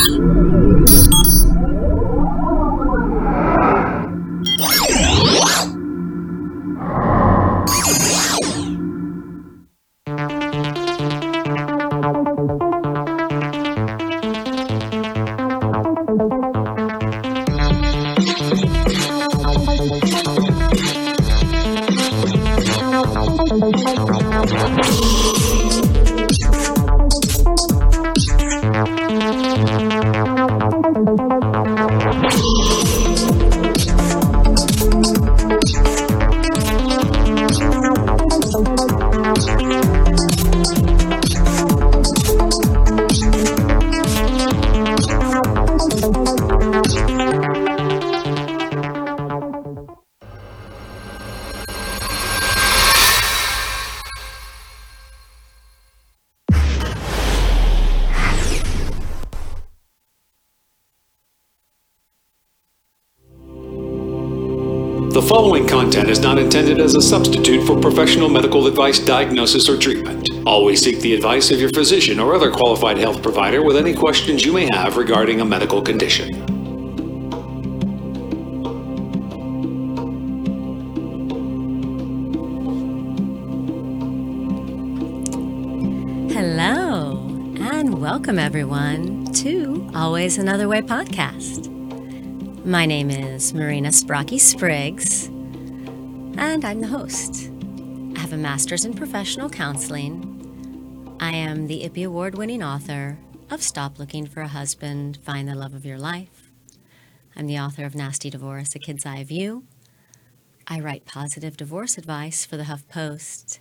The following content is not intended as a substitute for professional medical advice, diagnosis, or treatment. Always seek the advice of your physician or other qualified health provider with any questions you may have regarding a medical condition. Hello, and welcome everyone to Always Another Way podcast. My name is Marina Sprocky Spriggs, and I'm the host. I have a master's in professional counseling. I am the IPPY Award winning author of Stop Looking for a Husband, Find the Love of Your Life. I'm the author of Nasty Divorce, A Kid's Eye View. I write positive divorce advice for the Huff Post,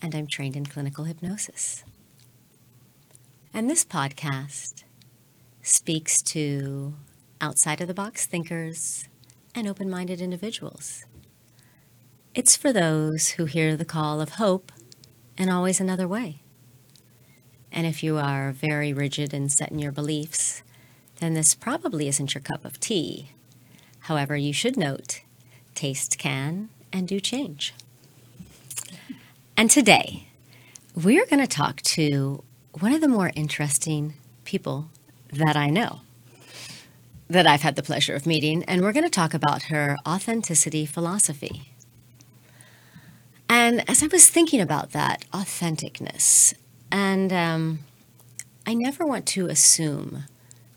and I'm trained in clinical hypnosis. And this podcast speaks to outside of the box thinkers and open minded individuals. It's for those who hear the call of hope and always another way. And if you are very rigid and set in your beliefs, then this probably isn't your cup of tea. However, you should note taste can and do change. And today, we're going to talk to one of the more interesting people that I know, that I've had the pleasure of meeting, and we're going to talk about her authenticity philosophy. And as I was thinking about that, authenticness, and um, I never want to assume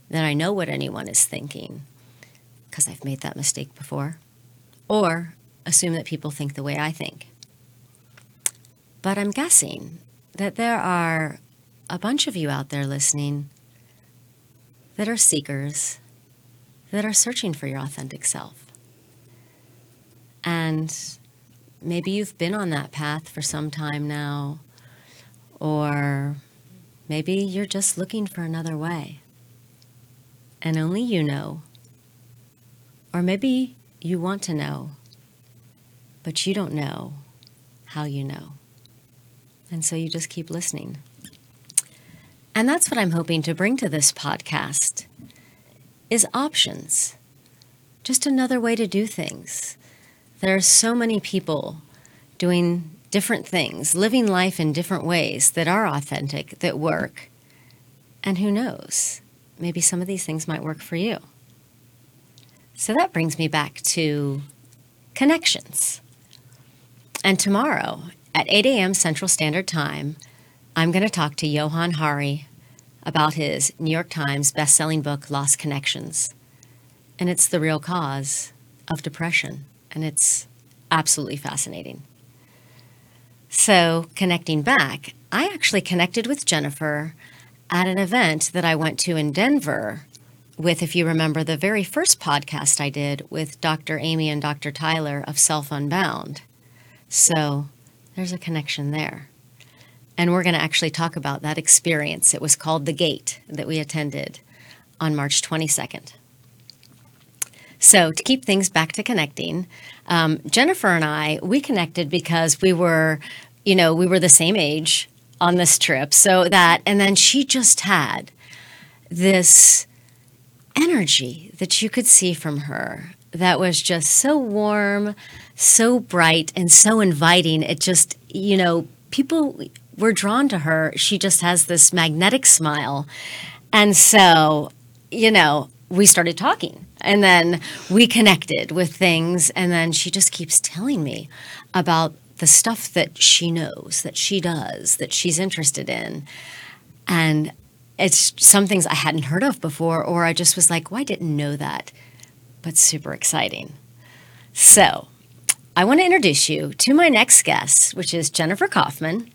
that I know what anyone is thinking, because I've made that mistake before, or assume that people think the way I think. But I'm guessing that there are a bunch of you out there listening that are seekers, that are searching for your authentic self. And maybe you've been on that path for some time now, or maybe you're just looking for another way. And only you know. Or maybe you want to know, but you don't know how you know. And so you just keep listening. And that's what I'm hoping to bring to this podcast is options. Just another way to do things. There are so many people doing different things, living life in different ways that are authentic, that work. And who knows? Maybe some of these things might work for you. So that brings me back to connections. And tomorrow at 8 a.m. Central Standard Time, I'm going to talk to Johann Hari about his New York Times best-selling book Lost Connections. And it's the real cause of depression, and it's absolutely fascinating. So, connecting back, I actually connected with Jennifer at an event that I went to in Denver with, if you remember, the very first podcast I did with Dr. Amy and Dr. Tyler of Self Unbound. So, there's a connection there. And we're going to actually talk about that experience. It was called The Gate that we attended on March 22nd. So, to keep things back to connecting, um, Jennifer and I, we connected because we were, you know, we were the same age on this trip. So that, and then she just had this energy that you could see from her that was just so warm, so bright, and so inviting. It just, you know, people were drawn to her. She just has this magnetic smile. And so, you know, we started talking and then we connected with things. And then she just keeps telling me about the stuff that she knows, that she does, that she's interested in. And it's some things I hadn't heard of before, or I just was like, well, I didn't know that, but super exciting. So, I want to introduce you to my next guest, which is Jennifer Kaufman.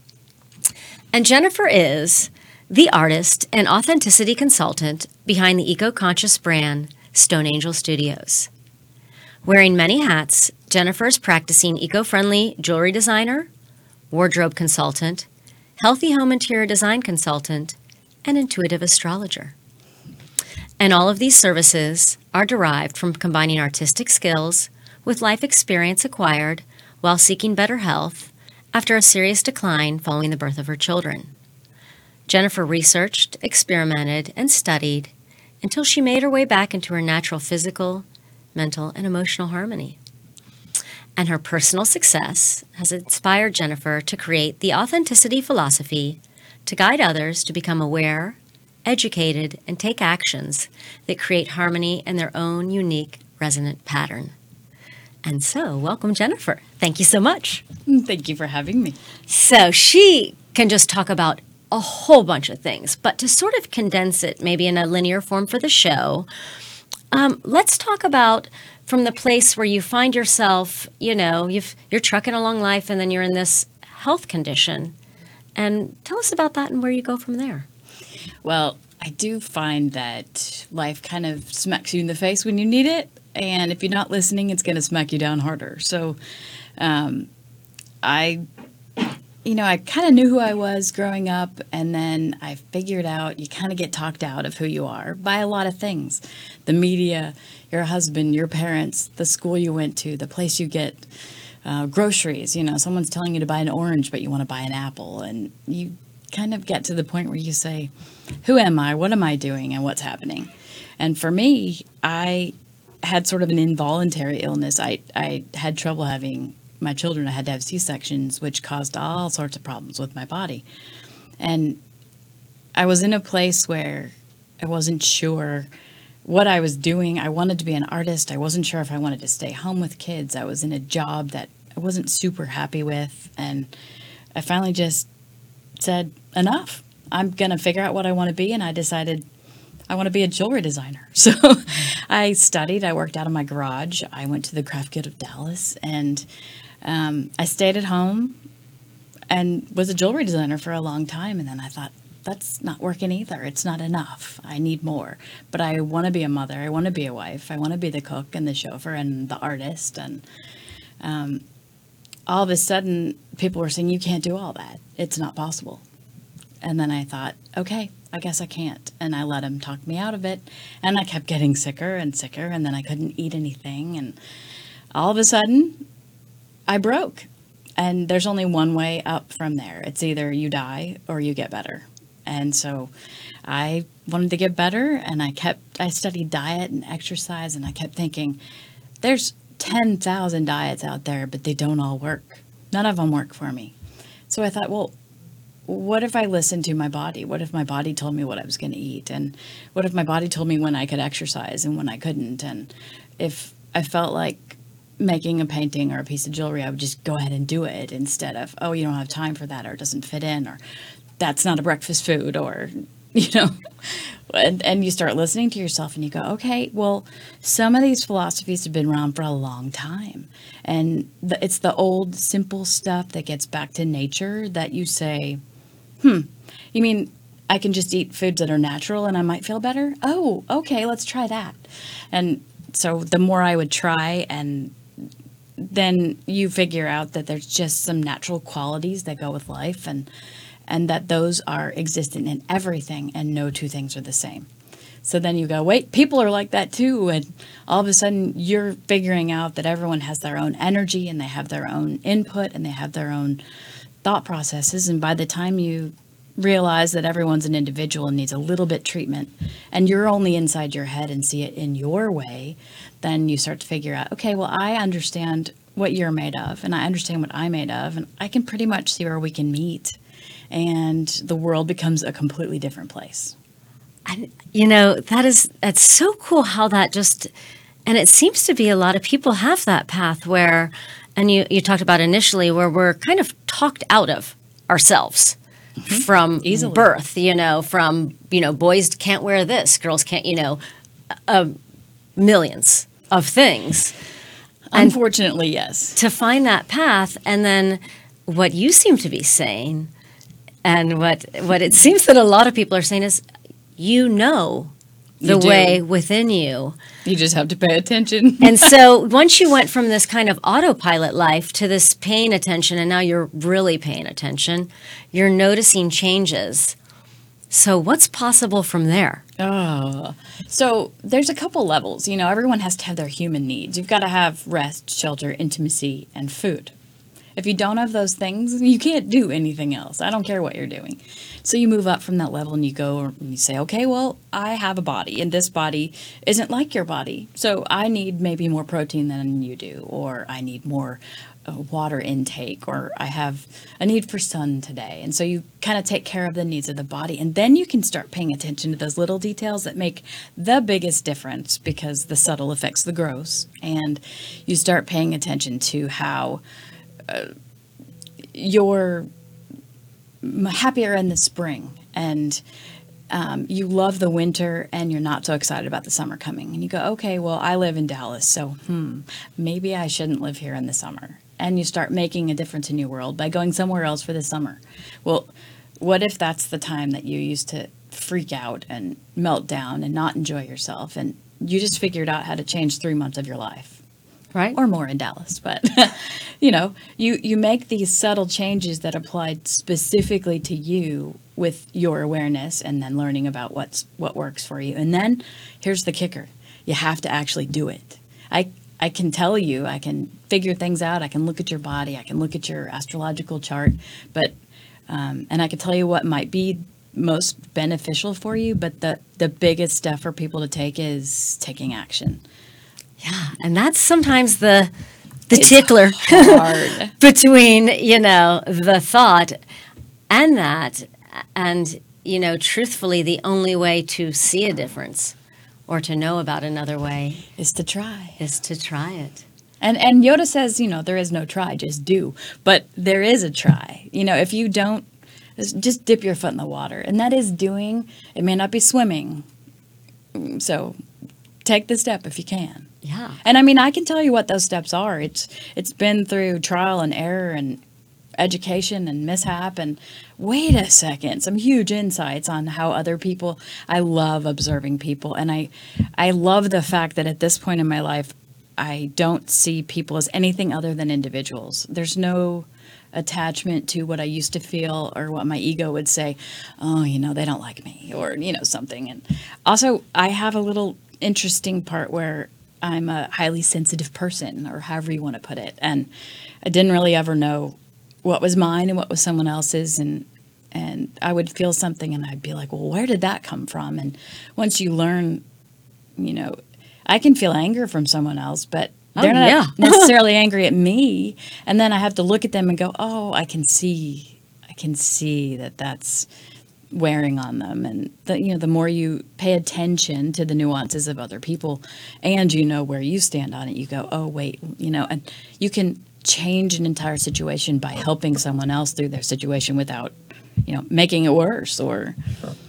And Jennifer is the artist and authenticity consultant behind the eco conscious brand Stone Angel Studios. Wearing many hats, Jennifer is practicing eco friendly jewelry designer, wardrobe consultant, healthy home interior design consultant, and intuitive astrologer. And all of these services are derived from combining artistic skills with life experience acquired while seeking better health after a serious decline following the birth of her children. Jennifer researched, experimented, and studied until she made her way back into her natural physical, mental, and emotional harmony. And her personal success has inspired Jennifer to create the authenticity philosophy to guide others to become aware, educated, and take actions that create harmony in their own unique resonant pattern. And so, welcome, Jennifer. Thank you so much. Thank you for having me. So, she can just talk about a whole bunch of things, but to sort of condense it maybe in a linear form for the show, um, let's talk about from the place where you find yourself, you know, you've, you're trucking along life and then you're in this health condition. And tell us about that and where you go from there. Well, I do find that life kind of smacks you in the face when you need it. And if you're not listening, it's going to smack you down harder. So um, I you know, I kind of knew who I was growing up, and then I figured out you kind of get talked out of who you are by a lot of things the media, your husband, your parents, the school you went to, the place you get uh, groceries. You know, someone's telling you to buy an orange, but you want to buy an apple, and you kind of get to the point where you say, Who am I? What am I doing? And what's happening? And for me, I had sort of an involuntary illness. I, I had trouble having my children, I had to have C sections, which caused all sorts of problems with my body. And I was in a place where I wasn't sure what I was doing. I wanted to be an artist. I wasn't sure if I wanted to stay home with kids. I was in a job that I wasn't super happy with. And I finally just said, enough. I'm going to figure out what I want to be. And I decided I want to be a jewelry designer. So I studied, I worked out of my garage. I went to the Craft Guild of Dallas and um, I stayed at home and was a jewelry designer for a long time. And then I thought, that's not working either. It's not enough. I need more. But I want to be a mother. I want to be a wife. I want to be the cook and the chauffeur and the artist. And um, all of a sudden, people were saying, you can't do all that. It's not possible. And then I thought, okay, I guess I can't. And I let him talk me out of it. And I kept getting sicker and sicker. And then I couldn't eat anything. And all of a sudden, I broke. And there's only one way up from there. It's either you die or you get better. And so I wanted to get better and I kept I studied diet and exercise and I kept thinking there's 10,000 diets out there but they don't all work. None of them work for me. So I thought, well, what if I listened to my body? What if my body told me what I was going to eat? And what if my body told me when I could exercise and when I couldn't? And if I felt like making a painting or a piece of jewelry, I would just go ahead and do it instead of, oh, you don't have time for that or it doesn't fit in or that's not a breakfast food or, you know. and, and you start listening to yourself and you go, okay, well, some of these philosophies have been around for a long time. And the, it's the old, simple stuff that gets back to nature that you say, hmm, you mean I can just eat foods that are natural and I might feel better? Oh, okay, let's try that. And so the more I would try and then you figure out that there's just some natural qualities that go with life and and that those are existent in everything and no two things are the same. So then you go, wait, people are like that too. And all of a sudden you're figuring out that everyone has their own energy and they have their own input and they have their own thought processes. And by the time you realize that everyone's an individual and needs a little bit treatment and you're only inside your head and see it in your way, then you start to figure out, okay, well, I understand what you're made of, and I understand what I'm made of, and I can pretty much see where we can meet, and the world becomes a completely different place. I, you know, that is that's so cool how that just and it seems to be a lot of people have that path where and you you talked about initially where we're kind of talked out of ourselves from Easily. birth, you know, from you know, boys can't wear this, girls can't, you know, uh, millions of things. And- Unfortunately, yes. to find that path and then what you seem to be saying and what what it seems that a lot of people are saying is you know the way within you You just have to pay attention. and so once you went from this kind of autopilot life to this paying attention and now you're really paying attention you're noticing changes so what's possible from there Oh, so there's a couple levels. You know, everyone has to have their human needs. You've got to have rest, shelter, intimacy, and food. If you don't have those things, you can't do anything else. I don't care what you're doing. So you move up from that level and you go and you say, okay, well, I have a body and this body isn't like your body. So I need maybe more protein than you do, or I need more uh, water intake, or I have a need for sun today. And so you kind of take care of the needs of the body. And then you can start paying attention to those little details that make the biggest difference because the subtle affects the gross. And you start paying attention to how you're happier in the spring and um, you love the winter and you're not so excited about the summer coming. And you go, okay, well, I live in Dallas, so hmm, maybe I shouldn't live here in the summer. And you start making a difference in your world by going somewhere else for the summer. Well, what if that's the time that you used to freak out and melt down and not enjoy yourself? And you just figured out how to change three months of your life right or more in Dallas, but you know, you you make these subtle changes that apply specifically to you with your awareness and then learning about what's what works for you. And then here's the kicker. You have to actually do it. I I can tell you, I can figure things out, I can look at your body, I can look at your astrological chart, but um, and I can tell you what might be most beneficial for you, but the the biggest step for people to take is taking action. Yeah and that's sometimes the the It's tickler between you know the thought and that and you know truthfully the only way to see a difference or to know about another way is to try. is to try it And and Yoda says, you know, there is no try, just do. But there is a try. You know, if you don't just dip your foot in the water. And that is doing. It may not be swimming. Mm, So take the step if you can. yeah And I mean, I can tell you what those steps are. It's it's been through trial and error and education and mishap and wait a second, some huge insights on how other people I love observing people and I I love the fact that at this point in my life I don't see people as anything other than individuals. There's no attachment to what I used to feel or what my ego would say, oh, you know, they don't like me or, you know, something. And also, I have a little interesting part where I'm a highly sensitive person or however you want to put it. And I didn't really ever know what was mine and what was someone else's. And, and I would feel something and I'd be like, well, where did that come from? And once you learn, you know, I can feel anger from someone else, but Oh, they're not yeah. necessarily angry at me. And then I have to look at them and go, oh, I can see, I can see that that's wearing on them. And the, you know, the more you pay attention to the nuances of other people, and you know where you stand on it, you go, oh wait, you know, and you can change an entire situation by helping someone else through their situation without, you know, making it worse or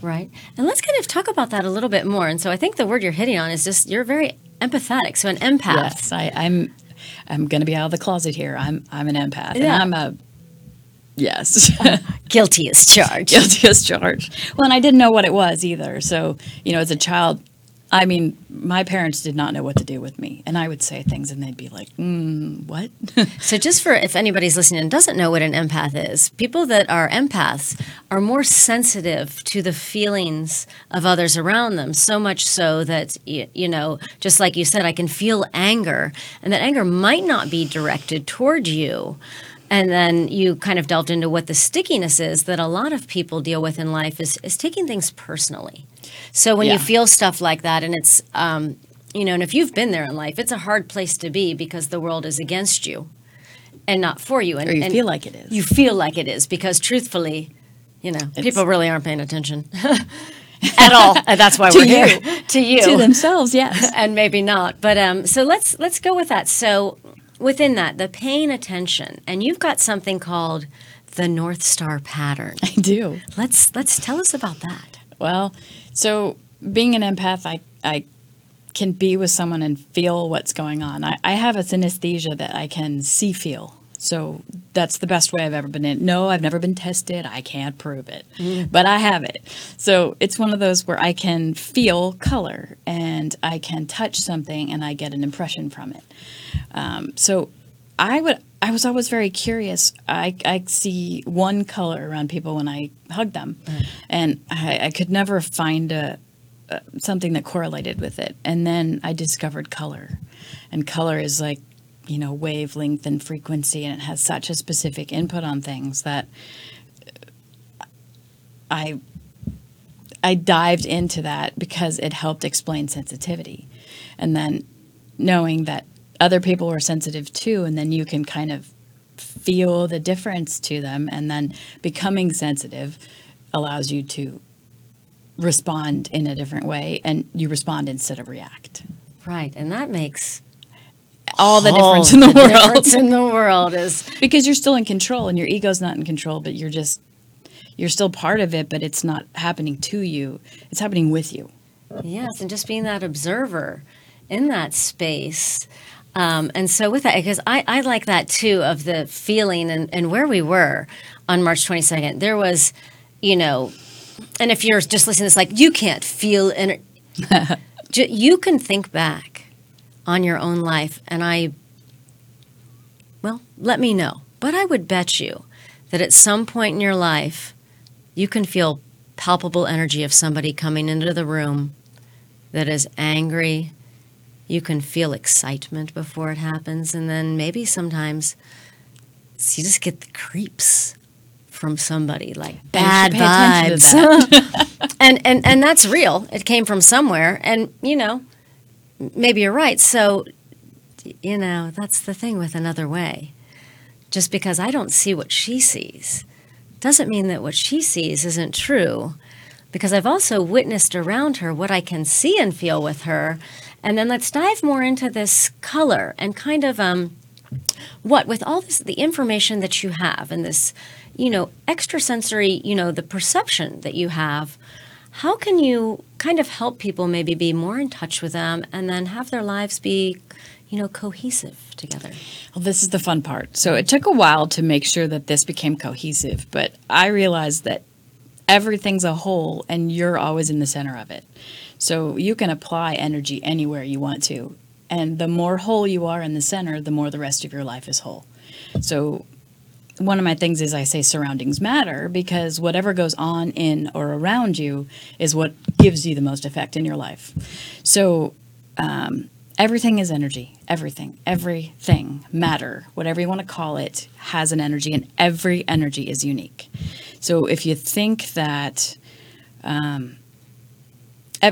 Right. And let's kind of talk about that a little bit more. And so I think the word you're hitting on is just you're very empathetic. So an empath. Yes, I, I'm. I'm going to be out of the closet here. I'm. I'm an empath, Yeah. and I'm a. Yes, Guilty as charged. guilty as charged. Well, and I didn't know what it was either. So you know, as a child, I mean, my parents did not know what to do with me, and I would say things, and they'd be like, mm, "What?" So just for if anybody's listening and doesn't know what an empath is, people that are empaths are more sensitive to the feelings of others around them, so much so that you, you know, just like you said, I can feel anger, and that anger might not be directed toward you. And then you kind of delved into what the stickiness is that a lot of people deal with in life is, is taking things personally. So when Yeah. you feel stuff like that, and it's, um, you know, and if you've been there in life, it's a hard place to be because the world is against you and not for you. And, or you and feel like it is. you feel like it is because truthfully, you know, people really aren't paying attention. at all. And that's why we're here. you. To you. to themselves, yes. and maybe not. But um, so let's let's go with that. So within that, the paying attention, and you've got something called the North Star pattern. I do. Let's let's tell us about that. Well, so being an empath, I, I can be with someone and feel what's going on. I, I have a synesthesia that I can see feel. So that's the best way I've ever been in. No, I've never been tested. I can't prove it, mm. but I have it. So it's one of those where I can feel color and I can touch something and I get an impression from it. Um, so I would. I was always very curious. I, I see one color around people when I hug them, and I, I could never find a, a something that correlated with it. And then I discovered color, and color is like you know wavelength and frequency, and it has such a specific input on things that I I dived into that because it helped explain sensitivity, and then knowing that other people were sensitive too, and then you can kind of feel the difference to them, and then becoming sensitive allows you to respond in a different way, and you respond instead of react. Right, and that makes All the difference in the, world difference in the world is because you're still in control, and your ego's not in control, but you're just you're still part of it, but it's not happening to you; it's happening with you. yes, and just being that observer in that space. Um, and so with that, because I, I like that too of the feeling and, and where we were on March 22nd. There was, you know, and if you're just listening it's like you can't feel, and you can think back on your own life, and I, well, let me know. But I would bet you that at some point in your life, you can feel palpable energy of somebody coming into the room that is angry. You can feel excitement before it happens, and then maybe sometimes you just get the creeps from somebody like bad vibes. and and and that's real. It came from somewhere, and you know, maybe you're right. So, you know, that's the thing with another way. Just because I don't see what she sees doesn't mean that what she sees isn't true. Because I've also witnessed around her what I can see and feel with her. And then let's dive more into this color and kind of um, what with all this the information that you have and this you know extrasensory you know the perception that you have how can you kind of help people maybe be more in touch with them and then have their lives be you know cohesive together Well, this is the fun part. So it took a while to make sure that this became cohesive, but I realized that everything's a whole and you're always in the center of it. So you can apply energy anywhere you want to. And the more whole you are in the center, the more the rest of your life is whole. So one of my things is I say surroundings matter because whatever goes on in or around you is what gives you the most effect in your life. So um, everything is energy. Everything, everything, matter, whatever you want to call it, has an energy, and every energy is unique. So if you think that, um,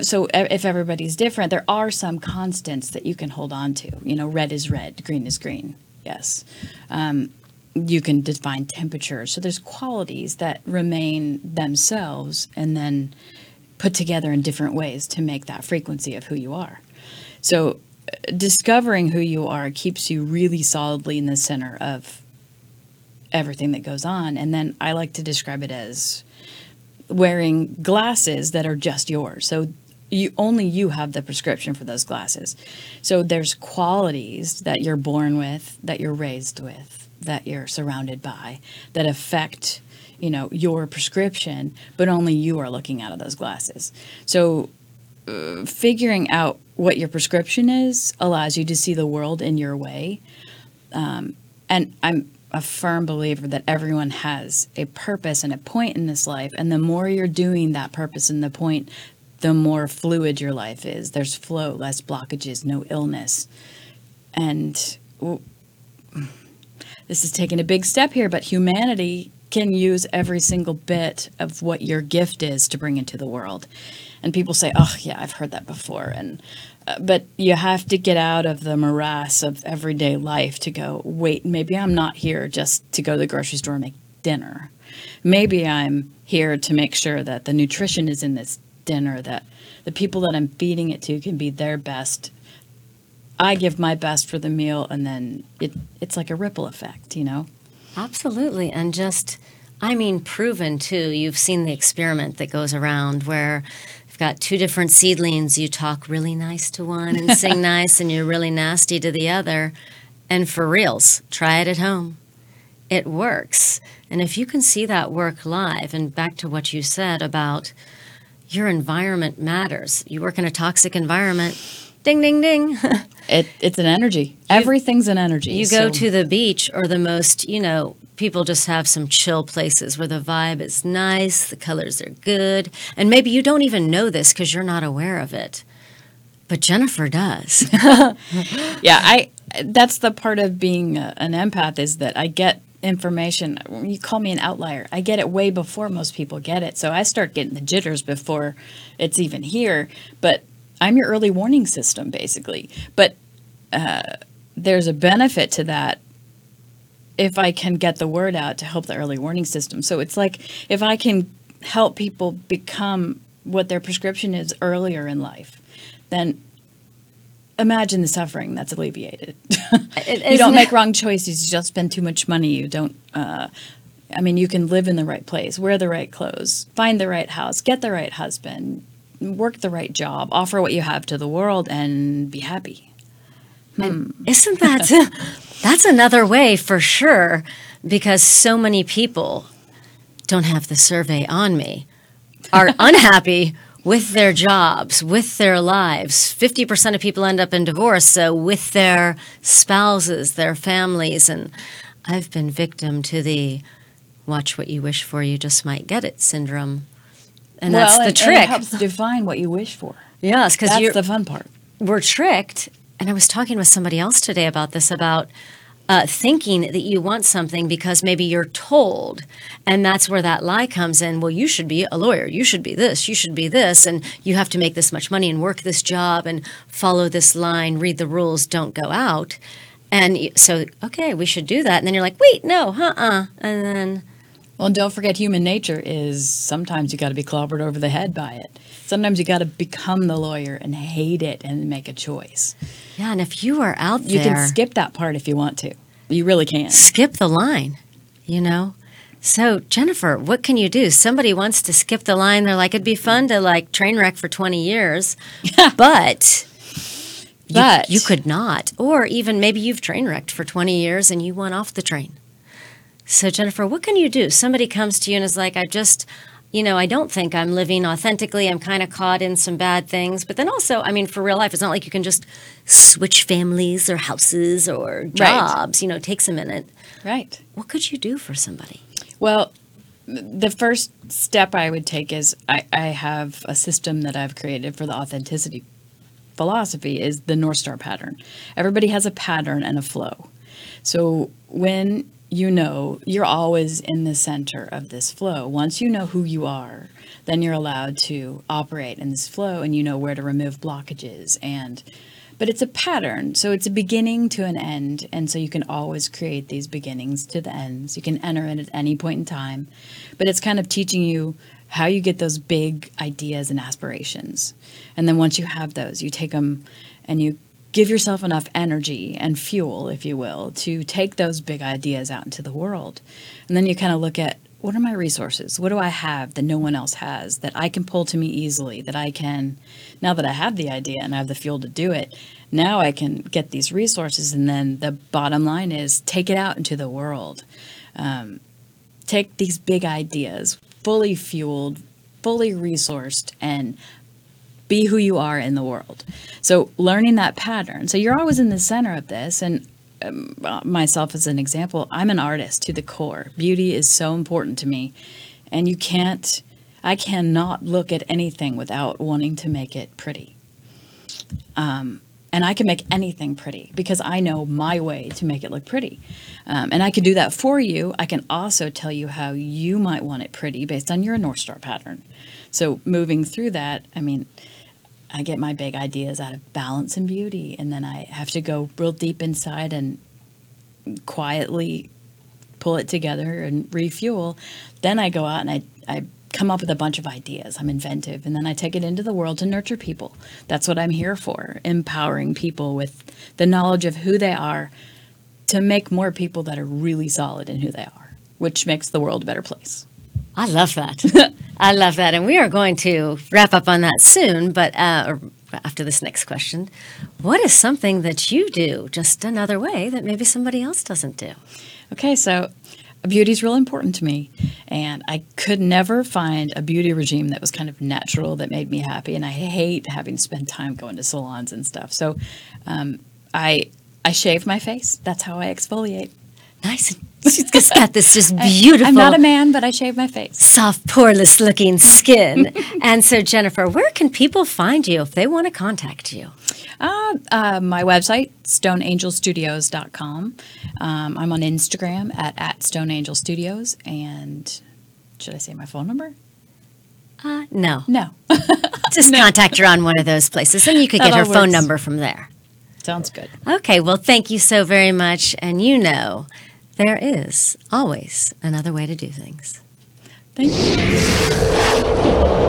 so if everybody's different, there are some constants that you can hold on to. You know, red is red, green is green. Yes. Um, you can define temperature. So there's qualities that remain themselves and then put together in different ways to make that frequency of who you are. So discovering who you are keeps you really solidly in the center of everything that goes on. And then I like to describe it as wearing glasses that are just yours. So you only you have the prescription for those glasses. So there's qualities that you're born with, that you're raised with, that you're surrounded by that affect, you know, your prescription, but only you are looking out of those glasses. So uh, figuring out what your prescription is allows you to see the world in your way. Um, and I'm a firm believer that everyone has a purpose and a point in this life. And the more you're doing that purpose and the point, the more fluid your life is. There's flow, less blockages, no illness. And w- this is taking a big step here, but humanity can use every single bit of what your gift is to bring into the world. And people say, "Oh, yeah, I've heard that before." And uh, but you have to get out of the morass of everyday life to go, "Wait, maybe I'm not here just to go to the grocery store and make dinner. Maybe I'm here to make sure that the nutrition is in this dinner that the people that I'm feeding it to can be their best. I give my best for the meal, and then it it's like a ripple effect, you know. Absolutely. And just, I mean, proven too. You've seen the experiment that goes around where you've got two different seedlings. You talk really nice to one and sing nice, and you're really nasty to the other. And for reals, try it at home. It works. And if you can see that work live, and back to what you said about your environment matters, you work in a toxic environment, ding, ding, ding. It it's an energy. Everything's an energy. You go to the beach or the most, you know, people just have some chill places where the vibe is nice, the colors are good, and maybe you don't even know this because you're not aware of it. But Jennifer does. yeah i that's the part of being a, an empath is that i get information you call me an outlier i get it way before most people get it so i start getting the jitters before it's even here but i'm your early warning system basically but uh, there's a benefit to that if i can get the word out to help the early warning system so it's like if i can help people become what their prescription is earlier in life then imagine the suffering that's alleviated. you don't make wrong choices. You don't spend too much money. You don't. Uh, I mean, you can live in the right place, wear the right clothes, find the right house, get the right husband, work the right job, offer what you have to the world, and be happy. Hmm. Isn't that that's another way for sure because so many people don't have the survey on me are unhappy with their jobs, with their lives. 50% of people end up in divorce, so with their spouses, their families and I've been victim to the watch what you wish for you just might get it syndrome. And that's the and- and trick. it helps define what you wish for. yes, cuz That's the fun part. we're tricked. And I was talking with somebody else today about this about uh, thinking that you want something because maybe you're told. And that's where that lie comes in. Well, you should be a lawyer. You should be this. You should be this. And you have to make this much money and work this job and follow this line, read the rules, don't go out. And so, okay, we should do that. And then you're like, wait, no, uh uh And then, Well, and don't forget, human nature is sometimes you got to be clobbered over the head by it. Sometimes you got to become the lawyer and hate it and make a choice. yeah, and if you are out You there. You can skip that part if you want to. You really can. skip the line, you know? So, Jennifer, what can you do? Somebody wants to skip the line. They're like, it'd be fun to like train wreck for 20 years, but. you- But- you, could not. Or even maybe you've train wrecked for 20 years and you went off the train. So, Jennifer, what can you do? Somebody comes to you and is like, I just, you know, I don't think I'm living authentically. I'm kind of caught in some bad things. But then also, I mean, for real life, it's not like you can just switch families or houses or jobs. Right. You know, it takes a minute. Right. What could you do for somebody? Well, the first step I would take is I, I have a system that I've created for the authenticity philosophy is the North Star pattern. Everybody has a pattern and a flow. So when you know you're always in the center of this flow, once you know who you are, then you're allowed to operate in this flow and you know where to remove blockages and but it's a pattern. So it's a beginning to an end. And so you can always create these beginnings to the ends. You can enter it at any point in time but it's kind of teaching you how you get those big ideas and aspirations. And then once you have those you take them and you give yourself enough energy and fuel if you will to take those big ideas out into the world and then you kind of look at what are my resources? What do I have that no one else has that I can pull to me easily? That I can, now that I have the idea and I have the fuel to do it, now I can get these resources. And then the bottom line is take it out into the world. Um, take these big ideas, fully fueled, fully resourced, and be who you are in the world. So learning that pattern. So you're always in the center of this. And um, myself as an example, I'm an artist to the core. Beauty is so important to me. And you can't, I cannot look at anything without wanting to make it pretty. Um, and I can make anything pretty because I know my way to make it look pretty. Um, and I can do that for you. I can also tell you how you might want it pretty based on your North Star pattern. So moving through that, I mean, I get my big ideas out of balance and beauty, and then I have to go real deep inside and quietly pull it together and refuel. Then I go out and I, I come up with a bunch of ideas. I'm inventive, and then I take it into the world to nurture people. That's what I'm here for, empowering people with the knowledge of who they are to make more people that are really solid in who they are, which makes the world a better place. I love that. I love that. And we are going to wrap up on that soon, but uh, after this next question, what is something that you do just another way that maybe somebody else doesn't do? Okay, so beauty is real important to me, and I could never find a beauty regime that was kind of natural that made me happy. And I hate having to spend time going to salons and stuff. So um, I I shave my face. That's how I exfoliate. Nice. She's just got this just beautiful. I'm not a man, but I shave my face. Soft, poreless looking skin. and so, Jennifer, where can people find you if they want to contact you? Uh, uh, my website, stoneangelstudios.com. Um, I'm on Instagram at, at stoneangelstudios. And should I say my phone number? Uh, no. No. Just no. contact her on one of those places, and you could get her phone number from there. Sounds good. Okay, well, thank you so very much. And you know, there is always another way to do things. Thank you.